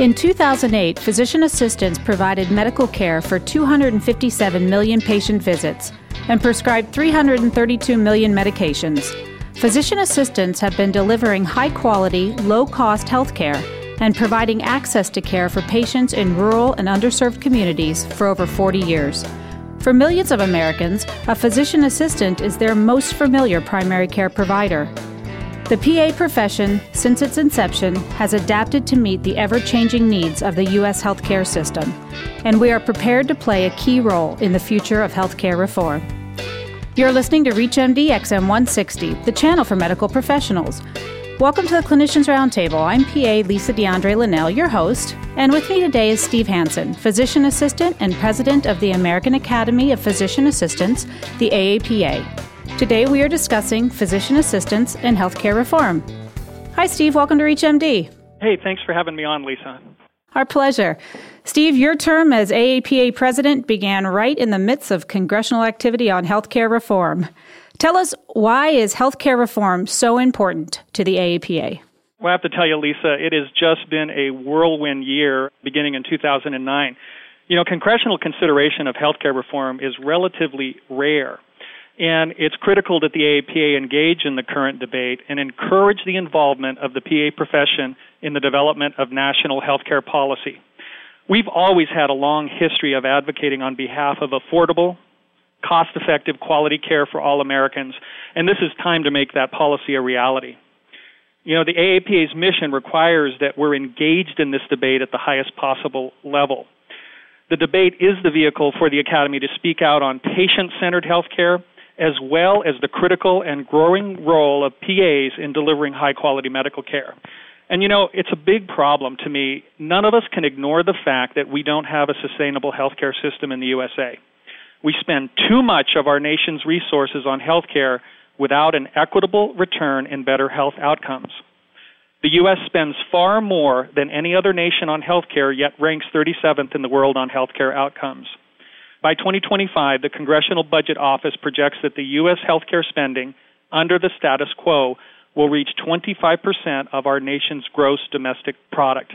In 2008, physician assistants provided medical care for 257 million patient visits and prescribed 332 million medications. Physician assistants have been delivering high quality, low cost health care and providing access to care for patients in rural and underserved communities for over 40 years. For millions of Americans, a physician assistant is their most familiar primary care provider. The PA profession, since its inception, has adapted to meet the ever changing needs of the U.S. healthcare system, and we are prepared to play a key role in the future of healthcare reform. You're listening to ReachMD XM 160, the channel for medical professionals. Welcome to the Clinicians Roundtable. I'm PA Lisa DeAndre Linnell, your host, and with me today is Steve Hansen, physician assistant and president of the American Academy of Physician Assistants, the AAPA. Today we are discussing physician assistants and healthcare reform. Hi, Steve. Welcome to ReachMD. Hey, thanks for having me on, Lisa. Our pleasure. Steve, your term as AAPA president began right in the midst of congressional activity on healthcare reform. Tell us why is healthcare reform so important to the AAPA? Well, I have to tell you, Lisa, it has just been a whirlwind year beginning in 2009. You know, congressional consideration of healthcare reform is relatively rare. And it's critical that the AAPA engage in the current debate and encourage the involvement of the PA profession in the development of national healthcare policy. We've always had a long history of advocating on behalf of affordable, cost effective quality care for all Americans, and this is time to make that policy a reality. You know, the AAPA's mission requires that we're engaged in this debate at the highest possible level. The debate is the vehicle for the Academy to speak out on patient centered healthcare as well as the critical and growing role of PAs in delivering high quality medical care. And you know, it's a big problem to me. None of us can ignore the fact that we don't have a sustainable healthcare system in the USA. We spend too much of our nation's resources on healthcare without an equitable return in better health outcomes. The U.S. spends far more than any other nation on healthcare, yet ranks 37th in the world on healthcare outcomes. By 2025, the Congressional Budget Office projects that the U.S. healthcare spending under the status quo will reach 25% of our nation's gross domestic product.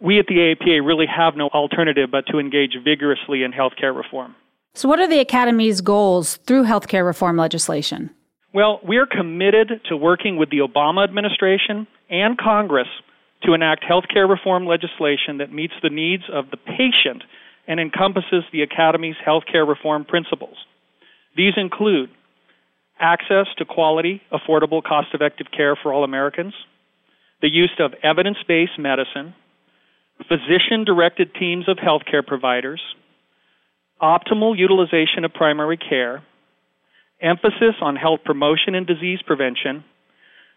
We at the AAPA really have no alternative but to engage vigorously in healthcare reform. So, what are the Academy's goals through healthcare reform legislation? Well, we're committed to working with the Obama administration and Congress to enact healthcare reform legislation that meets the needs of the patient and encompasses the Academy's healthcare reform principles. These include access to quality, affordable, cost effective care for all Americans, the use of evidence based medicine, physician directed teams of healthcare providers, optimal utilization of primary care, emphasis on health promotion and disease prevention,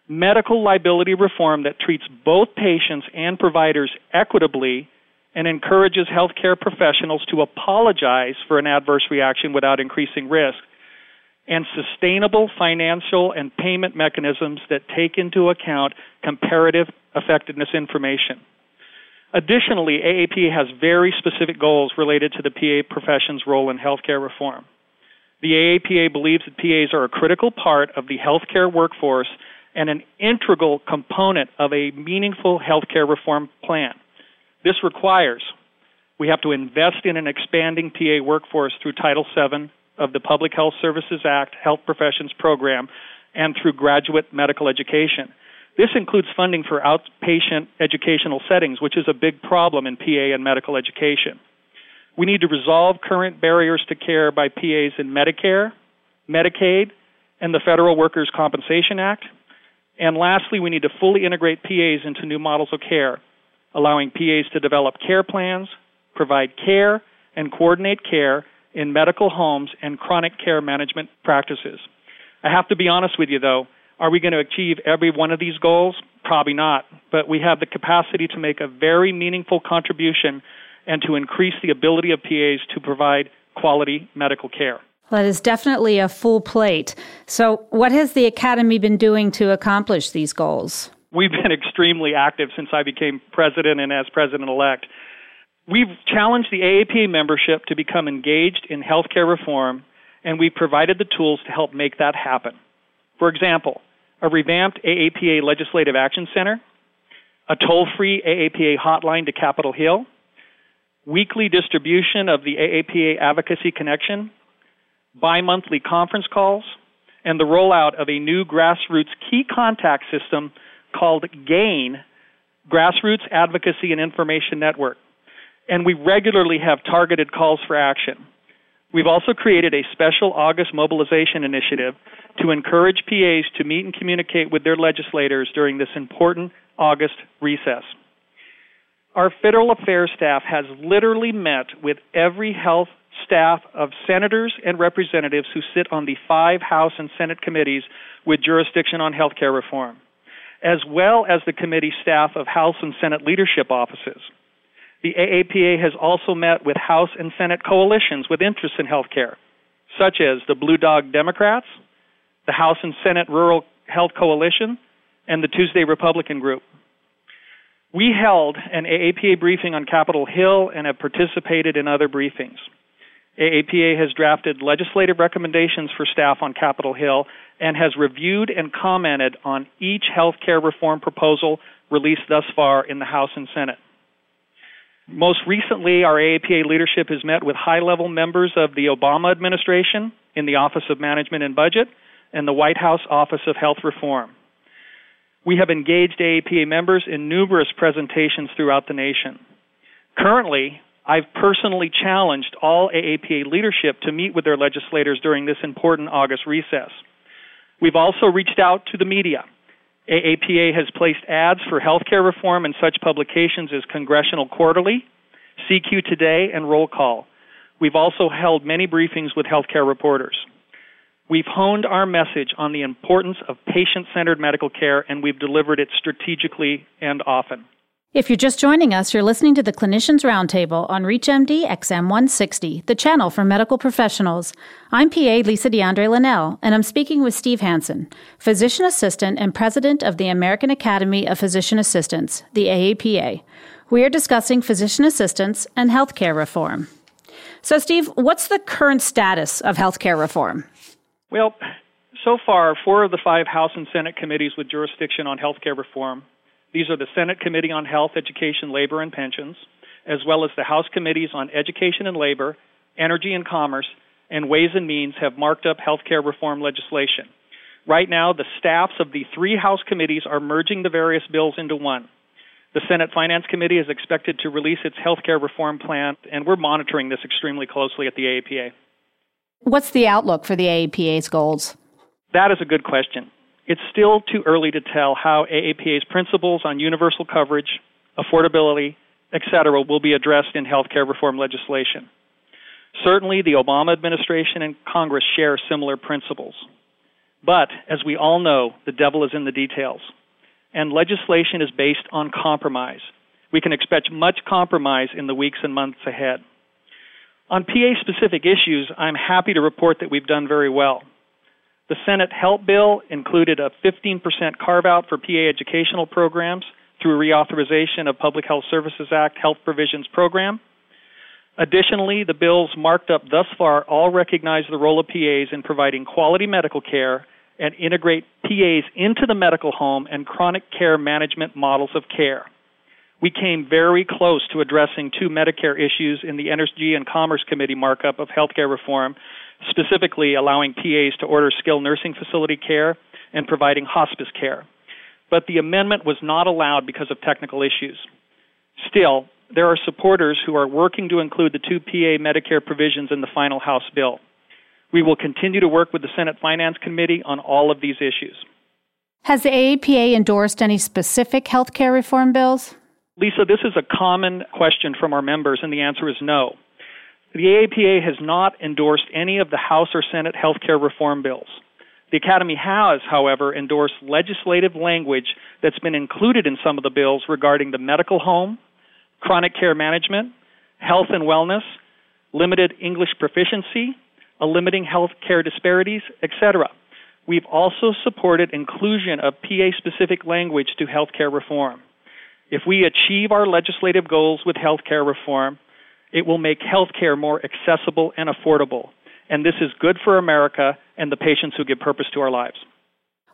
medical liability reform that treats both patients and providers equitably and encourages healthcare professionals to apologize for an adverse reaction without increasing risk, and sustainable financial and payment mechanisms that take into account comparative effectiveness information. Additionally, AAPA has very specific goals related to the PA profession's role in healthcare reform. The AAPA believes that PAs are a critical part of the healthcare workforce and an integral component of a meaningful healthcare reform plan. This requires we have to invest in an expanding PA workforce through Title VII of the Public Health Services Act Health Professions Program and through graduate medical education. This includes funding for outpatient educational settings, which is a big problem in PA and medical education. We need to resolve current barriers to care by PAs in Medicare, Medicaid, and the Federal Workers' Compensation Act. And lastly, we need to fully integrate PAs into new models of care allowing PAs to develop care plans, provide care, and coordinate care in medical homes and chronic care management practices. I have to be honest with you, though. Are we going to achieve every one of these goals? Probably not. But we have the capacity to make a very meaningful contribution and to increase the ability of PAs to provide quality medical care. That is definitely a full plate. So, what has the Academy been doing to accomplish these goals? We've been extremely active since I became president and as president elect. We've challenged the AAPA membership to become engaged in healthcare reform, and we've provided the tools to help make that happen. For example, a revamped AAPA Legislative Action Center, a toll free AAPA hotline to Capitol Hill, weekly distribution of the AAPA Advocacy Connection, bi monthly conference calls, and the rollout of a new grassroots key contact system called GAIN, Grassroots Advocacy and Information Network. And we regularly have targeted calls for action. We've also created a special August mobilization initiative to encourage PAs to meet and communicate with their legislators during this important August recess. Our federal affairs staff has literally met with every health staff of senators and representatives who sit on the five House and Senate committees with jurisdiction on health care reform, as well as the committee staff of House and Senate leadership offices. The AAPA has also met with House and Senate coalitions with interests in health care, such as the Blue Dog Democrats, the House and Senate Rural Health Coalition, and the Tuesday Republican Group. We held an AAPA briefing on Capitol Hill and have participated in other briefings. AAPA has drafted legislative recommendations for staff on Capitol Hill and has reviewed and commented on each health care reform proposal released thus far in the House and Senate. Most recently, our AAPA leadership has met with high level members of the Obama administration in the Office of Management and Budget and the White House Office of Health Reform. We have engaged AAPA members in numerous presentations throughout the nation. Currently, I've personally challenged all AAPA leadership to meet with their legislators during this important August recess. We've also reached out to the media. AAPA has placed ads for healthcare reform in such publications as Congressional Quarterly, CQ Today, and Roll Call. We've also held many briefings with healthcare reporters. We've honed our message on the importance of patient centered medical care, and we've delivered it strategically and often. If you're just joining us, you're listening to the Clinicians Roundtable on ReachMD XM160, the channel for medical professionals. I'm PA Lisa DeAndre Linnell, and I'm speaking with Steve Hansen, physician assistant and president of the American Academy of Physician Assistants, the AAPA. We are discussing physician assistants and healthcare reform. So, Steve, what's the current status of healthcare reform? Well, so far, four of the five House and Senate committees with jurisdiction on healthcare reform these are the Senate Committee on Health, Education, Labor, and Pensions, as well as the House Committees on Education and Labor, Energy and Commerce, and Ways and Means have marked up healthcare reform legislation. Right now, the staffs of the three House committees are merging the various bills into one. The Senate Finance Committee is expected to release its healthcare reform plan, and we're monitoring this extremely closely at the AAPA. What's the outlook for the AAPA's goals? That is a good question. It's still too early to tell how AAPA's principles on universal coverage, affordability, etc., will be addressed in healthcare reform legislation. Certainly, the Obama administration and Congress share similar principles. But, as we all know, the devil is in the details. And legislation is based on compromise. We can expect much compromise in the weeks and months ahead. On PA specific issues, I'm happy to report that we've done very well. The Senate Help Bill included a 15% carve out for PA educational programs through reauthorization of Public Health Services Act Health Professions Program. Additionally, the bills marked up thus far all recognize the role of PAs in providing quality medical care and integrate PAs into the medical home and chronic care management models of care. We came very close to addressing two Medicare issues in the Energy and Commerce Committee markup of healthcare reform specifically allowing PAs to order skilled nursing facility care and providing hospice care. But the amendment was not allowed because of technical issues. Still, there are supporters who are working to include the two PA Medicare provisions in the final House bill. We will continue to work with the Senate Finance Committee on all of these issues. Has the AAPA endorsed any specific health care reform bills? Lisa, this is a common question from our members, and the answer is no. The APA has not endorsed any of the House or Senate health care reform bills. The Academy has, however, endorsed legislative language that's been included in some of the bills regarding the medical home, chronic care management, health and wellness, limited English proficiency, limiting health care disparities, etc. We've also supported inclusion of PA specific language to health care reform. If we achieve our legislative goals with health care reform, it will make healthcare more accessible and affordable. And this is good for America and the patients who give purpose to our lives.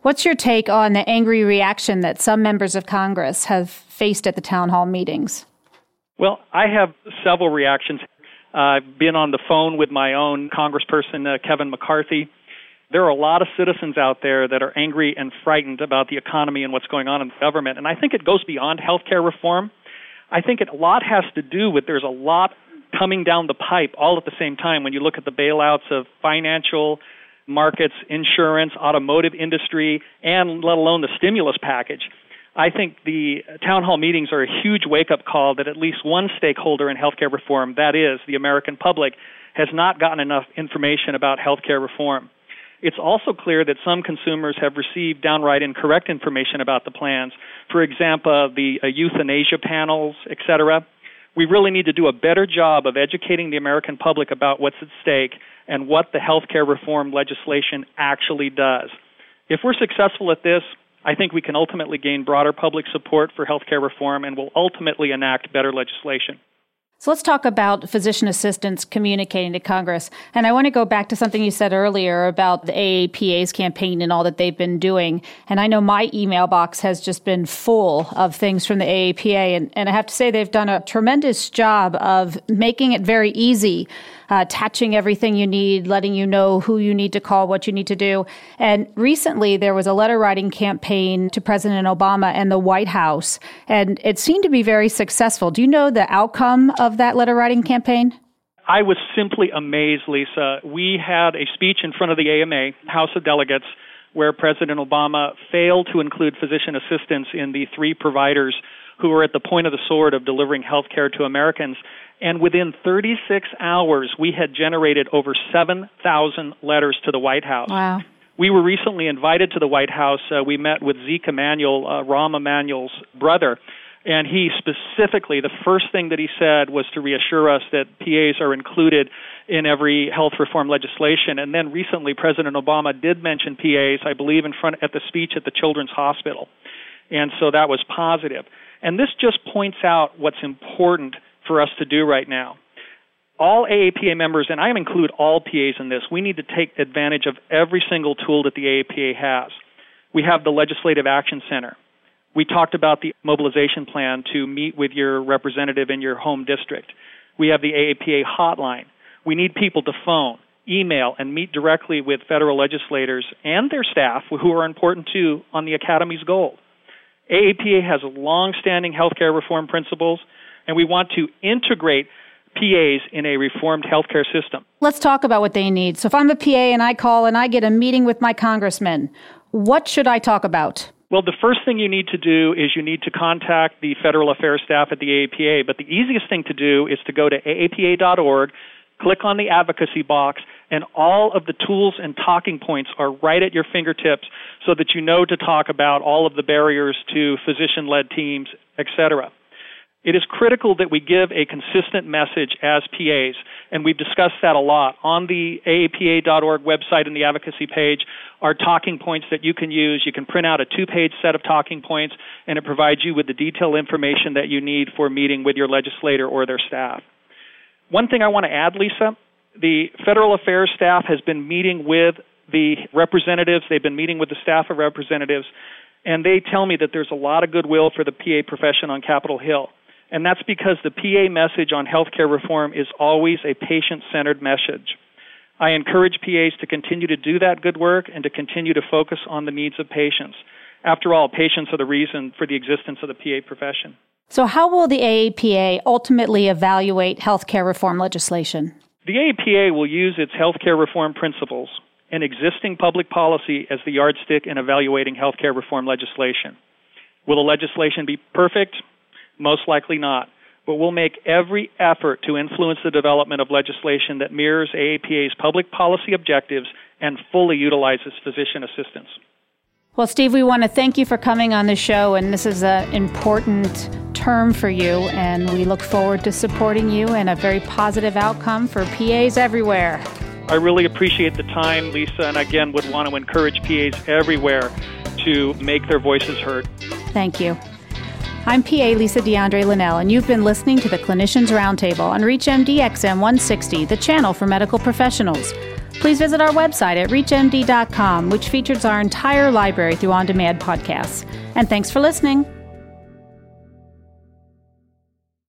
What's your take on the angry reaction that some members of Congress have faced at the town hall meetings? Well, I have several reactions. I've been on the phone with my own congressperson, uh, Kevin McCarthy. There are a lot of citizens out there that are angry and frightened about the economy and what's going on in the government. And I think it goes beyond health care reform. I think it, a lot has to do with there's a lot coming down the pipe all at the same time when you look at the bailouts of financial markets, insurance, automotive industry, and let alone the stimulus package. I think the town hall meetings are a huge wake up call that at least one stakeholder in healthcare reform, that is, the American public, has not gotten enough information about healthcare reform. It's also clear that some consumers have received downright incorrect information about the plans. For example, the uh, euthanasia panels, etc. We really need to do a better job of educating the American public about what's at stake and what the healthcare reform legislation actually does. If we're successful at this, I think we can ultimately gain broader public support for healthcare reform and will ultimately enact better legislation. So let's talk about physician assistants communicating to Congress. And I want to go back to something you said earlier about the AAPA's campaign and all that they've been doing. And I know my email box has just been full of things from the AAPA. And, and I have to say they've done a tremendous job of making it very easy uh, attaching everything you need, letting you know who you need to call, what you need to do. And recently, there was a letter writing campaign to President Obama and the White House, and it seemed to be very successful. Do you know the outcome of that letter writing campaign? I was simply amazed, Lisa. We had a speech in front of the AMA, House of Delegates, where President Obama failed to include physician assistants in the three providers who were at the point of the sword of delivering health care to Americans. And within 36 hours, we had generated over 7,000 letters to the White House. Wow. We were recently invited to the White House. Uh, we met with Zeke Emanuel, uh, Rahm Emanuel's brother, and he specifically, the first thing that he said was to reassure us that PAs are included in every health reform legislation. And then recently, President Obama did mention PAs, I believe, in front at the speech at the Children's Hospital, and so that was positive. And this just points out what's important for us to do right now. All AAPA members, and I include all PAs in this, we need to take advantage of every single tool that the AAPA has. We have the Legislative Action Center. We talked about the mobilization plan to meet with your representative in your home district. We have the AAPA hotline. We need people to phone, email, and meet directly with federal legislators and their staff, who are important too, on the Academy's goal. AAPA has long-standing healthcare reform principles and we want to integrate PAs in a reformed healthcare system. Let's talk about what they need. So if I'm a PA and I call and I get a meeting with my congressman, what should I talk about? Well, the first thing you need to do is you need to contact the federal affairs staff at the AAPA, but the easiest thing to do is to go to aapa.org, click on the advocacy box, and all of the tools and talking points are right at your fingertips so that you know to talk about all of the barriers to physician led teams, etc. It is critical that we give a consistent message as PAs, and we've discussed that a lot. On the AAPA.org website and the advocacy page are talking points that you can use. You can print out a two page set of talking points, and it provides you with the detailed information that you need for meeting with your legislator or their staff. One thing I want to add, Lisa the federal affairs staff has been meeting with the representatives, they've been meeting with the staff of representatives, and they tell me that there's a lot of goodwill for the PA profession on Capitol Hill. And that's because the PA message on healthcare reform is always a patient centered message. I encourage PAs to continue to do that good work and to continue to focus on the needs of patients. After all, patients are the reason for the existence of the PA profession. So, how will the AAPA ultimately evaluate healthcare reform legislation? The AAPA will use its healthcare reform principles and existing public policy as the yardstick in evaluating healthcare reform legislation. Will the legislation be perfect? Most likely not. But we'll make every effort to influence the development of legislation that mirrors AAPA's public policy objectives and fully utilizes physician assistants. Well, Steve, we want to thank you for coming on the show, and this is an important term for you, and we look forward to supporting you and a very positive outcome for PAs everywhere. I really appreciate the time, Lisa, and again would want to encourage PAs everywhere to make their voices heard. Thank you. I'm PA Lisa DeAndre Linnell, and you've been listening to the Clinicians Roundtable on ReachMD XM 160, the channel for medical professionals. Please visit our website at reachmd.com, which features our entire library through on demand podcasts. And thanks for listening.